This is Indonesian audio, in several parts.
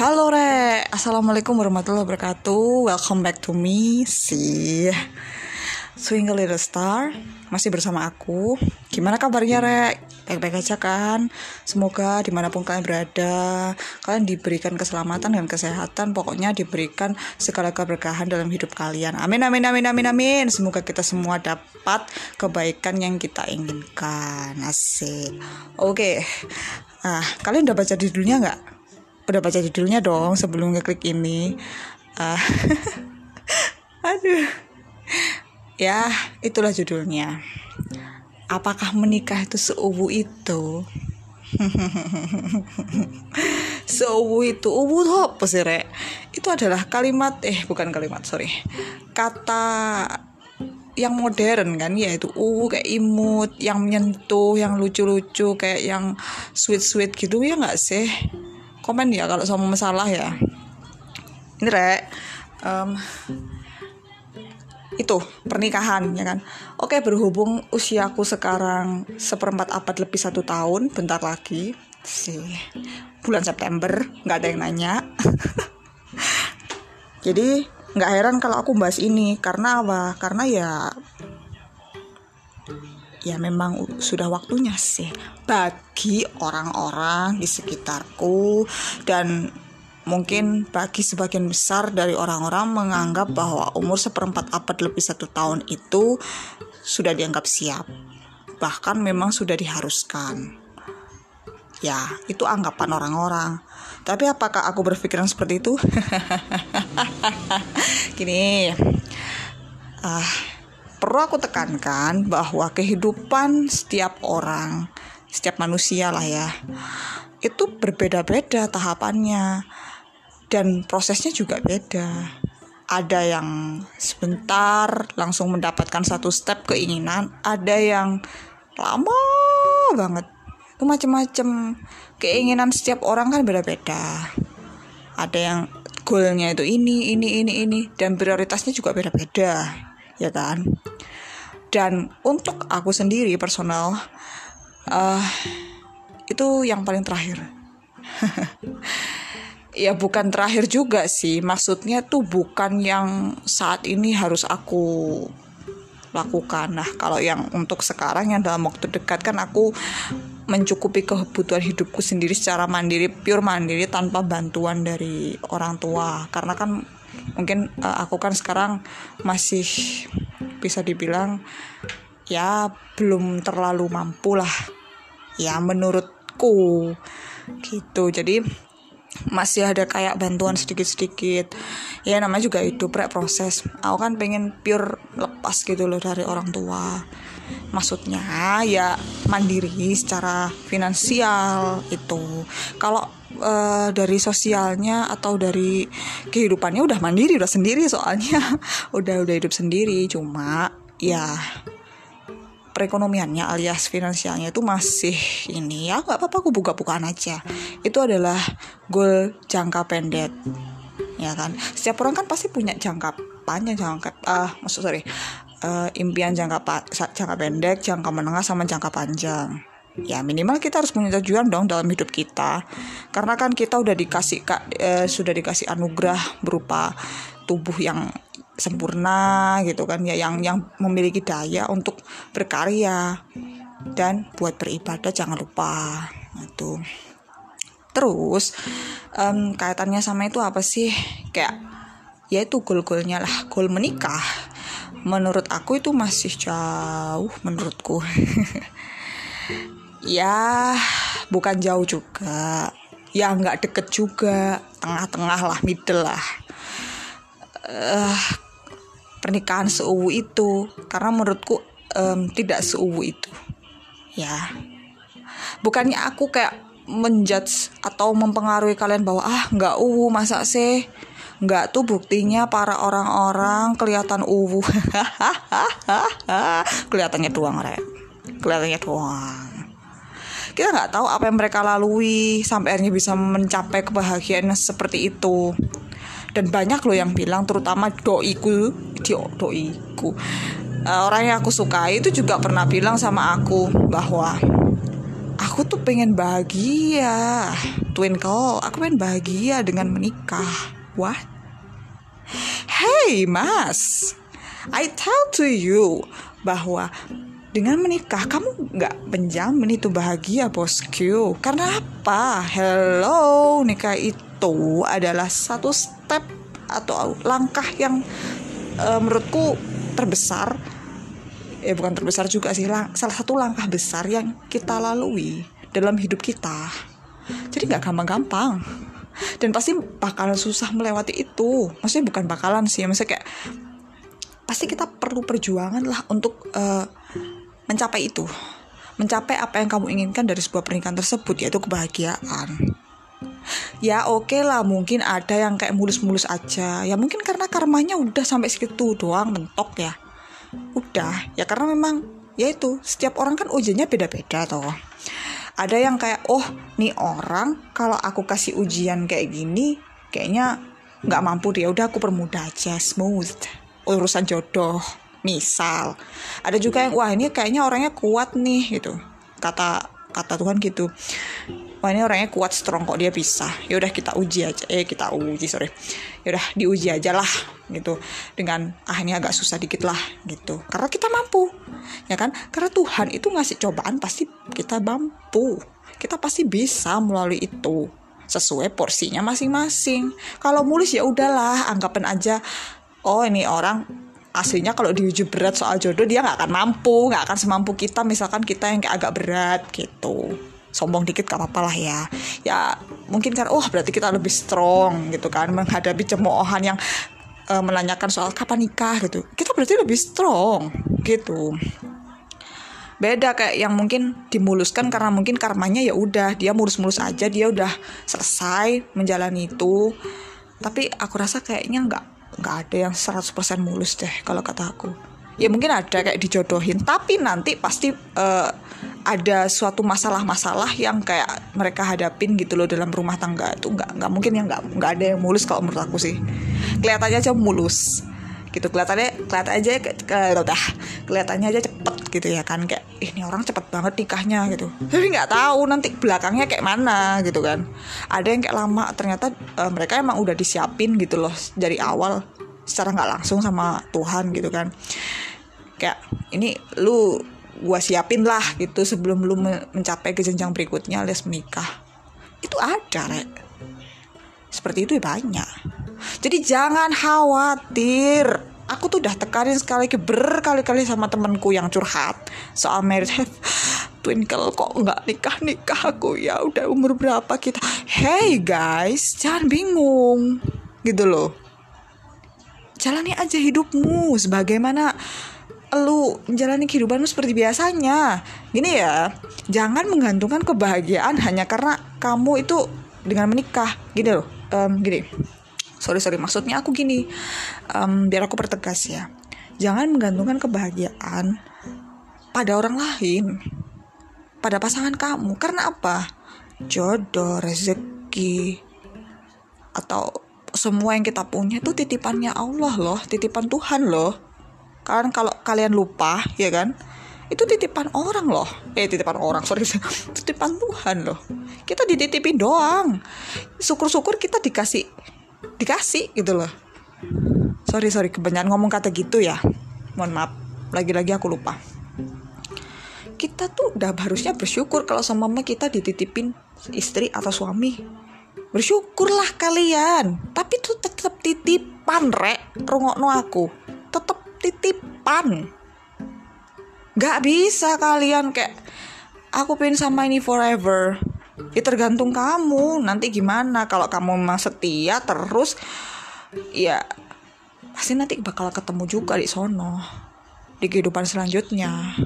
Halo Re, Assalamualaikum warahmatullahi wabarakatuh. Welcome back to me, si Swing a Little Star. Masih bersama aku. Gimana kabarnya Re? Baik-baik aja kan? Semoga di mana pun kalian berada Kalian diberikan keselamatan dan kesehatan. Pokoknya diberikan segala keberkahan dalam hidup kalian. Amin, amin, amin, amin, amin. Semoga kita semua dapat kebaikan yang kita inginkan. Asik. Oke. Ah, kalian udah baca judulnya nggak? Udah baca judulnya dong sebelum ngeklik ini. Uh, aduh. Ya, itulah judulnya. Apakah menikah itu seubu itu? seubu itu ubu apa sih rek itu adalah kalimat eh bukan kalimat sorry kata yang modern kan yaitu uh kayak imut yang menyentuh yang lucu-lucu kayak yang sweet-sweet gitu ya nggak sih komen ya kalau sama masalah ya. Ini rek. Um, itu pernikahan ya kan? Oke berhubung usiaku sekarang seperempat abad lebih satu tahun bentar lagi sih bulan September nggak ada yang nanya. Jadi nggak heran kalau aku bahas ini karena apa? Karena ya ya memang sudah waktunya sih bagi orang-orang di sekitarku dan mungkin bagi sebagian besar dari orang-orang menganggap bahwa umur seperempat abad lebih satu tahun itu sudah dianggap siap. Bahkan memang sudah diharuskan. Ya itu anggapan orang-orang. Tapi apakah aku berpikiran seperti itu? Gini. Ah. uh, perlu aku tekankan bahwa kehidupan setiap orang, setiap manusia lah ya, itu berbeda-beda tahapannya dan prosesnya juga beda. Ada yang sebentar langsung mendapatkan satu step keinginan, ada yang lama banget. Itu macam-macam keinginan setiap orang kan beda-beda. Ada yang goalnya itu ini, ini, ini, ini, dan prioritasnya juga beda-beda ya kan? Dan untuk aku sendiri personal uh, itu yang paling terakhir. Ya bukan terakhir juga sih maksudnya tuh bukan yang saat ini harus aku lakukan. Nah kalau yang untuk sekarang yang dalam waktu dekat kan aku mencukupi kebutuhan hidupku sendiri secara mandiri pure mandiri tanpa bantuan dari orang tua. Karena kan mungkin uh, aku kan sekarang masih bisa dibilang ya belum terlalu mampu lah ya menurutku gitu. Jadi masih ada kayak bantuan sedikit-sedikit. Ya namanya juga hidup rek proses. Aku kan pengen pure lepas gitu loh dari orang tua maksudnya ya mandiri secara finansial itu. Kalau uh, dari sosialnya atau dari kehidupannya udah mandiri udah sendiri soalnya. Udah udah hidup sendiri cuma ya perekonomiannya alias finansialnya itu masih ini. Ya nggak apa-apa aku buka-bukaan aja. Itu adalah goal jangka pendek. Ya kan? Setiap orang kan pasti punya jangka panjang jangka ah uh, maksud sorry uh, impian jangka jangka pendek jangka menengah sama jangka panjang. Ya minimal kita harus punya tujuan dong dalam hidup kita. Karena kan kita udah dikasih eh, sudah dikasih anugerah berupa tubuh yang sempurna gitu kan ya yang yang memiliki daya untuk berkarya. Dan buat beribadah jangan lupa itu terus um, kaitannya sama itu apa sih? Kayak ya itu goal-goalnya lah goal menikah menurut aku itu masih jauh menurutku. Ya bukan jauh juga. Ya nggak deket juga. Tengah-tengah lah middle lah. Uh, pernikahan seuwu itu. Karena menurutku um, tidak seuwu itu. Ya. Bukannya aku kayak menjudge atau mempengaruhi kalian bahwa ah nggak uwu masa sih nggak tuh buktinya para orang-orang kelihatan uwu. Kelihatannya doang rek. Kelihatannya doang. Kita nggak tahu apa yang mereka lalui sampai akhirnya bisa mencapai kebahagiaan seperti itu. Dan banyak loh yang bilang terutama doiku do doiku. Uh, orang yang aku sukai itu juga pernah bilang sama aku bahwa aku tuh pengen bahagia. Twinkle aku pengen bahagia dengan menikah. What hey mas. I tell to you bahwa dengan menikah kamu nggak menjamin itu bahagia bosku karena apa? Hello nikah itu adalah satu step atau langkah yang uh, menurutku terbesar. Ya bukan terbesar juga sih salah satu langkah besar yang kita lalui dalam hidup kita. Jadi nggak gampang-gampang dan pasti bakalan susah melewati itu. Maksudnya bukan bakalan sih maksudnya kayak pasti kita perlu perjuangan lah untuk uh, mencapai itu. Mencapai apa yang kamu inginkan dari sebuah pernikahan tersebut yaitu kebahagiaan. Ya oke okay lah mungkin ada yang kayak mulus-mulus aja. Ya mungkin karena karmanya udah sampai segitu doang mentok ya. Udah. Ya karena memang ya itu setiap orang kan ujiannya beda-beda toh ada yang kayak oh nih orang kalau aku kasih ujian kayak gini kayaknya nggak mampu dia udah aku permudah aja smooth. Urusan jodoh misal. Ada juga yang wah ini kayaknya orangnya kuat nih gitu. Kata kata Tuhan gitu wah ini orangnya kuat strong kok dia bisa ya udah kita uji aja eh kita uji sorry. Ya udah diuji aja lah gitu. Dengan ah ini agak susah dikit lah gitu. Karena kita mampu ya kan? Karena Tuhan itu ngasih cobaan pasti kita mampu. Kita pasti bisa melalui itu sesuai porsinya masing-masing. Kalau mulus ya udahlah anggapan aja oh ini orang aslinya kalau diuji berat soal jodoh dia nggak akan mampu nggak akan semampu kita. Misalkan kita yang kayak agak berat gitu. Sombong dikit gak apa-apa lah ya. Ya mungkin kan oh berarti kita lebih strong gitu kan. Menghadapi cemoohan yang uh, menanyakan soal kapan nikah gitu. Kita berarti lebih strong gitu. Beda kayak yang mungkin dimuluskan karena mungkin karmanya ya udah dia mulus-mulus aja dia udah selesai menjalani itu. Tapi aku rasa kayaknya nggak nggak ada yang 100% mulus deh kalau kata aku. Ya mungkin ada kayak dijodohin tapi nanti pasti uh, ada suatu masalah-masalah yang kayak mereka hadapin gitu loh dalam rumah tangga. Itu nggak nggak mungkin yang nggak nggak ada yang mulus kalau menurut aku sih. Kelihatannya aja mulus gitu. Kelihatannya kelihatan aja udah kelihatannya aja cepet gitu ya kan. Kayak ini orang cepet banget nikahnya gitu. Tapi nggak tahu nanti belakangnya kayak mana gitu kan. Ada yang kayak lama ternyata uh, mereka emang udah disiapin gitu loh dari awal secara nggak langsung sama Tuhan gitu kan. Kayak ini lu gua siapin lah gitu sebelum lu mencapai ke jenjang berikutnya alias menikah. Itu ada rek. Seperti itu ya banyak jadi jangan khawatir. Aku tuh udah tekanin sekali berkali-kali sama temenku yang curhat soal marriage. Twinkle kok nggak nikah nikah aku? Ya udah umur berapa kita? Hey guys jangan bingung. Gitu loh. Jalani aja hidupmu sebagaimana lu menjalani kehidupanmu seperti biasanya. Gini ya jangan menggantungkan kebahagiaan hanya karena kamu itu dengan menikah. Gini loh um, gini sorry sorry. Maksudnya aku gini um, biar aku pertegas ya. Jangan menggantungkan kebahagiaan pada orang lain pada pasangan kamu. Karena apa? Jodoh rezeki atau semua yang kita punya itu titipannya Allah loh titipan Tuhan loh. Kalian kalau kalian lupa ya kan? Itu titipan orang loh. Eh titipan orang sorry. Titipan Tuhan loh. Kita dititipin doang. Syukur-syukur kita dikasih dikasih gitu loh. Sorry sorry kebanyakan ngomong kata gitu ya. Mohon maaf lagi-lagi aku lupa. Kita tuh udah harusnya bersyukur kalau sama mama kita dititipin istri atau suami. Bersyukurlah kalian tapi tuh tetap titipan rek. Rungokno aku. Tetap titipan. Nggak bisa kalian kayak aku pengen sama ini forever ya tergantung kamu. Nanti gimana? Kalau kamu memang setia terus ya pasti nanti bakal ketemu juga di sono di kehidupan selanjutnya.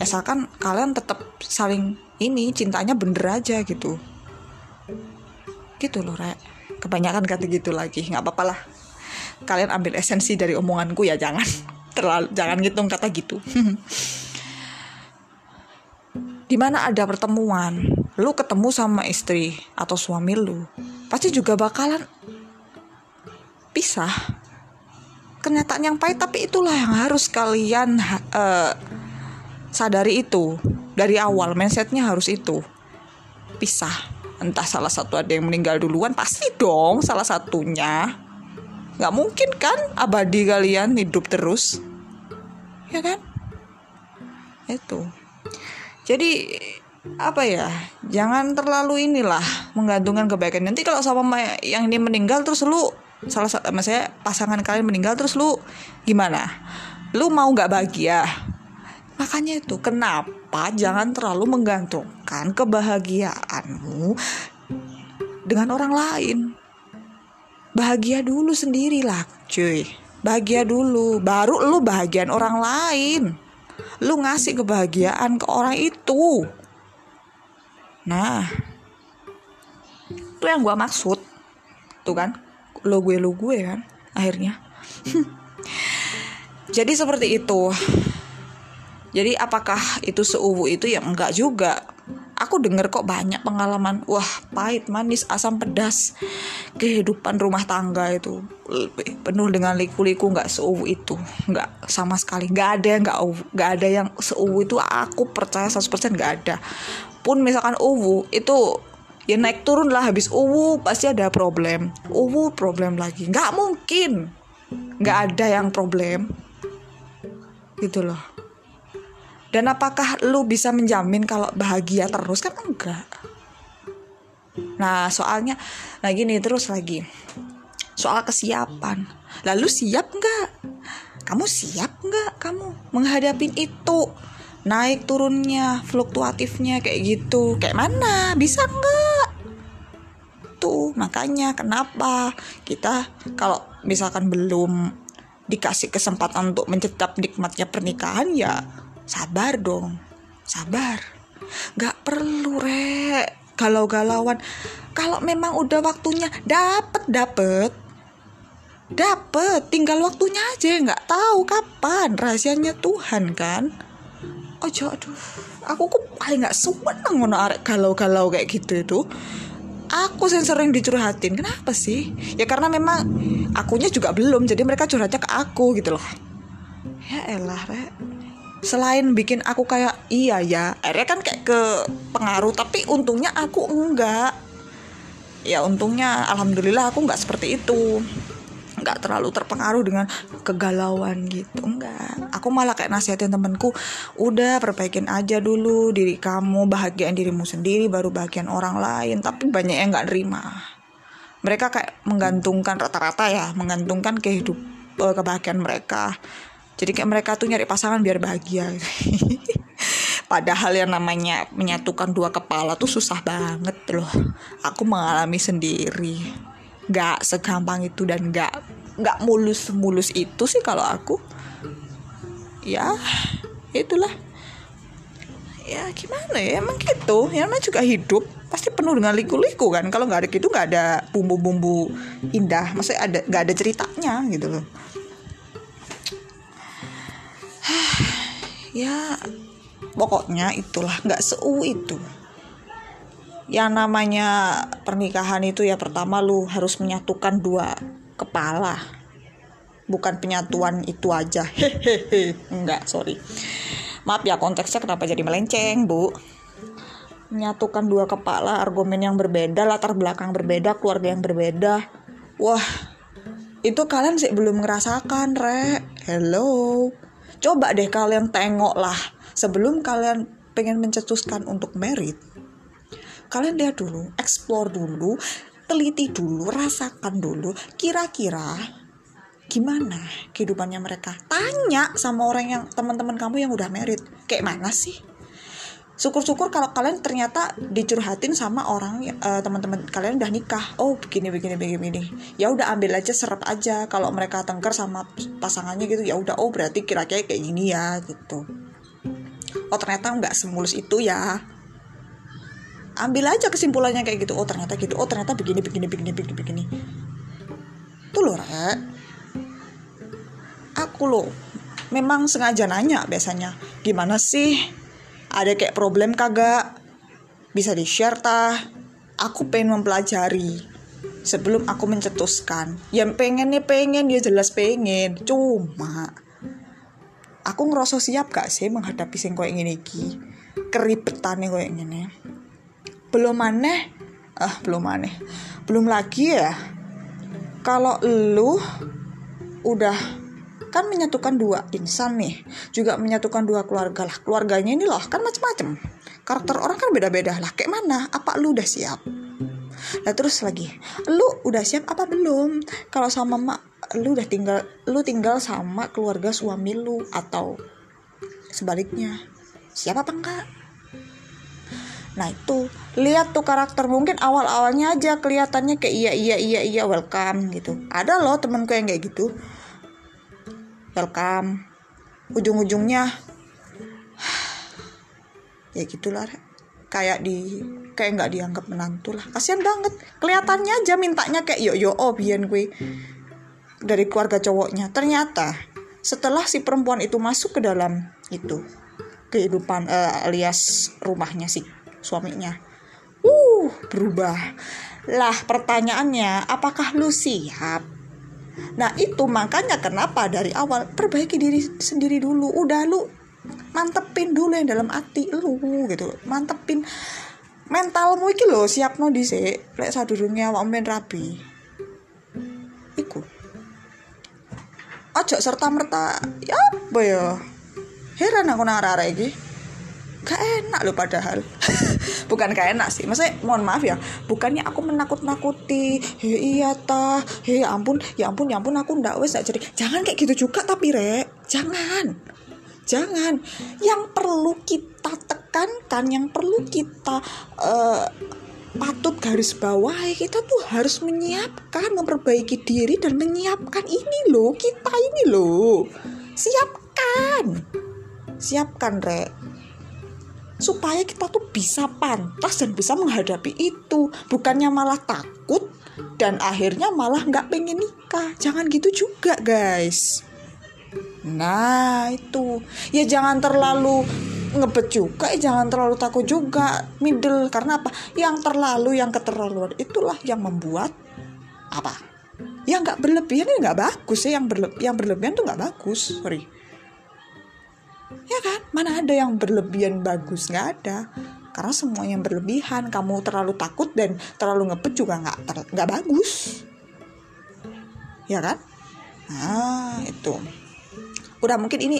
Asalkan kalian tetap saling ini cintanya bener aja gitu. Gitu loh rek. Kebanyakan kata gitu lagi. Nggak apa-apa lah. Kalian ambil esensi dari omonganku ya jangan terlalu jangan ngitung kata gitu di mana ada pertemuan, lu ketemu sama istri atau suami lu, pasti juga bakalan pisah. Kenyataan yang pahit, tapi itulah yang harus kalian uh, sadari itu. Dari awal mindsetnya harus itu. Pisah. Entah salah satu ada yang meninggal duluan pasti dong salah satunya. Nggak mungkin kan abadi kalian hidup terus? Ya kan? Itu jadi apa ya jangan terlalu inilah menggantungkan kebaikan. Nanti kalau sama yang ini meninggal terus lu salah satu saya pasangan kalian meninggal terus lu gimana? Lu mau nggak bahagia? Makanya itu kenapa jangan terlalu menggantungkan kebahagiaanmu dengan orang lain? Bahagia dulu sendirilah cuy. Bahagia dulu baru lu bahagian orang lain lu ngasih kebahagiaan ke orang itu. Nah itu yang gue maksud. Tuh kan lo gue lo gue kan akhirnya. Jadi seperti itu. Jadi apakah itu seuwu itu? Ya enggak juga. Aku denger kok banyak pengalaman wah pahit manis asam pedas kehidupan rumah tangga itu penuh dengan liku-liku nggak seuwu itu. Nggak sama sekali. Nggak ada yang nggak nggak ada yang seuwu itu. Aku percaya 100% nggak ada. Pun misalkan uwu itu ya naik turun lah. Habis uwu pasti ada problem. Uwu problem lagi. Nggak mungkin. Nggak ada yang problem. Gitu loh. Dan apakah lu bisa menjamin kalau bahagia terus? Kan enggak. Nah soalnya lagi nih terus lagi soal kesiapan. Lalu siap nggak? Kamu siap nggak kamu menghadapi itu? Naik turunnya, fluktuatifnya kayak gitu. Kayak mana? Bisa nggak? Tuh makanya kenapa kita kalau misalkan belum dikasih kesempatan untuk mencetap nikmatnya pernikahan ya sabar dong sabar Gak perlu rek galau-galauan. Kalau memang udah waktunya dapet dapet. Dapet tinggal waktunya aja nggak tahu kapan. Rahasianya Tuhan kan? Oh aduh. Aku kok paling nggak seneng ngono arek galau-galau kayak gitu itu aku yang sering dicurhatin. Kenapa sih? Ya karena memang akunya juga belum jadi mereka curhatnya ke aku gitu loh. Ya elah rek selain bikin aku kayak iya ya akhirnya kan kayak ke pengaruh tapi untungnya aku enggak. Ya untungnya alhamdulillah aku enggak seperti itu. Enggak terlalu terpengaruh dengan kegalauan gitu enggak. Aku malah kayak nasihatin temenku udah perbaikin aja dulu diri kamu bahagiain dirimu sendiri baru bagian orang lain. Tapi banyak yang enggak nerima. Mereka kayak menggantungkan rata-rata ya menggantungkan kehidupan eh, kebahagiaan mereka jadi kayak mereka tuh nyari pasangan biar bahagia. Padahal yang namanya menyatukan dua kepala tuh susah banget loh. Aku mengalami sendiri. Gak segampang itu dan gak gak mulus mulus itu sih kalau aku. Ya itulah. Ya gimana ya? Emang gitu. Ya namanya juga hidup pasti penuh dengan liku-liku kan. Kalau nggak ada gitu nggak ada bumbu-bumbu indah. Maksudnya ada nggak ada ceritanya gitu loh ya pokoknya itulah nggak seu itu. Yang namanya pernikahan itu ya pertama lu harus menyatukan dua kepala. Bukan penyatuan itu aja. Hehehe. Enggak sorry. Maaf ya konteksnya kenapa jadi melenceng bu? Menyatukan dua kepala argumen yang berbeda latar belakang berbeda keluarga yang berbeda. Wah itu kalian sih belum ngerasakan re hello Coba deh kalian tengok lah sebelum kalian pengen mencetuskan untuk merit. Kalian lihat dulu, explore dulu, teliti dulu, rasakan dulu, kira-kira gimana kehidupannya mereka. Tanya sama orang yang teman-teman kamu yang udah merit, kayak mana sih? Syukur-syukur kalau kalian ternyata dicurhatin sama orang uh, teman-teman kalian udah nikah. Oh begini begini begini ya udah ambil aja serap aja. Kalau mereka tengkar sama pasangannya gitu ya udah oh berarti kira-kira kayak gini ya gitu. Oh ternyata nggak semulus itu ya. Ambil aja kesimpulannya kayak gitu. Oh ternyata gitu. Oh ternyata begini begini begini begini begini. Tuh loh rek. Aku loh memang sengaja nanya biasanya gimana sih ada kayak problem kagak? Bisa di share tah? Aku pengen mempelajari. Sebelum aku mencetuskan. Yang pengen nih pengen dia jelas pengen. Cuma aku ngerasa siap gak sih menghadapi sing koyo ngene iki? Keribetan koyo ngene. Belum aneh ah belum aneh belum lagi ya kalau lu udah kan menyatukan dua insan nih juga menyatukan dua keluarga lah keluarganya ini loh kan macam-macam karakter orang kan beda-beda lah kayak mana apa lu udah siap Nah terus lagi, lu udah siap apa belum? Kalau sama mak, lu udah tinggal, lu tinggal sama keluarga suami lu atau sebaliknya, siap apa enggak? Nah itu lihat tuh karakter mungkin awal-awalnya aja kelihatannya kayak iya iya iya iya welcome gitu. Ada loh temenku yang kayak gitu. Welcome. Ujung-ujungnya ya gitulah kayak di kayak nggak dianggap menantu lah. Kasian banget. Kelihatannya aja mintanya kayak yo yo oh bian gue dari keluarga cowoknya. Ternyata setelah si perempuan itu masuk ke dalam itu kehidupan uh, alias rumahnya si suaminya uh berubah. Lah pertanyaannya apakah lu siap nah itu makanya kenapa dari awal perbaiki diri sendiri dulu. Udah lu mantepin dulu yang dalam hati lu gitu mantepin mentalmu iki lho siap no dhisik. Lek sadurunge awak men rabi. Iku. Ojo serta merta ya apa ya? Heran aku nang arek iki gak enak loh padahal bukan gak enak sih maksudnya mohon maaf ya bukannya aku menakut-nakuti he iya tah he ya ampun ya ampun ya ampun aku ndak wes jadi jangan kayak gitu juga tapi rek jangan Jangan. Yang perlu kita tekankan, yang perlu kita uh, patut garis bawahi kita tuh harus menyiapkan, memperbaiki diri dan menyiapkan ini loh, kita ini loh. Siapkan. Siapkan, Rek. Supaya kita tuh bisa pantas dan bisa menghadapi itu. Bukannya malah takut dan akhirnya malah nggak pengen nikah. Jangan gitu juga, guys. Nah itu ya jangan terlalu ngebet juga, ya jangan terlalu takut juga middle karena apa? Yang terlalu, yang keterlaluan itulah yang membuat apa? Yang nggak berlebihan ini nggak bagus ya, yang berle yang berlebihan tuh nggak bagus, sorry. Ya kan? Mana ada yang berlebihan bagus? Nggak ada. Karena semua yang berlebihan, kamu terlalu takut dan terlalu ngepet juga nggak nggak bagus. Ya kan? Nah itu udah mungkin ini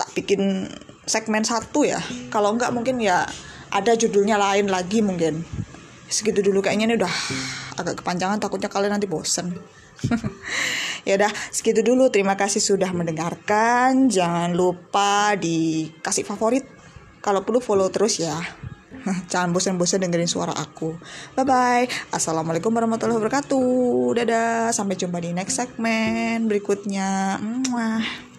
tak bikin segmen satu ya kalau enggak mungkin ya ada judulnya lain lagi mungkin segitu dulu kayaknya ini udah agak kepanjangan takutnya kalian nanti bosen ya udah segitu dulu. Terima kasih sudah mendengarkan. Jangan lupa dikasih favorit. Kalau perlu follow terus ya. Jangan bosan-bosan dengerin suara aku. Bye bye assalamualaikum warahmatullahi wabarakatuh. Dadah. Sampai jumpa di next segmen berikutnya. Mwah.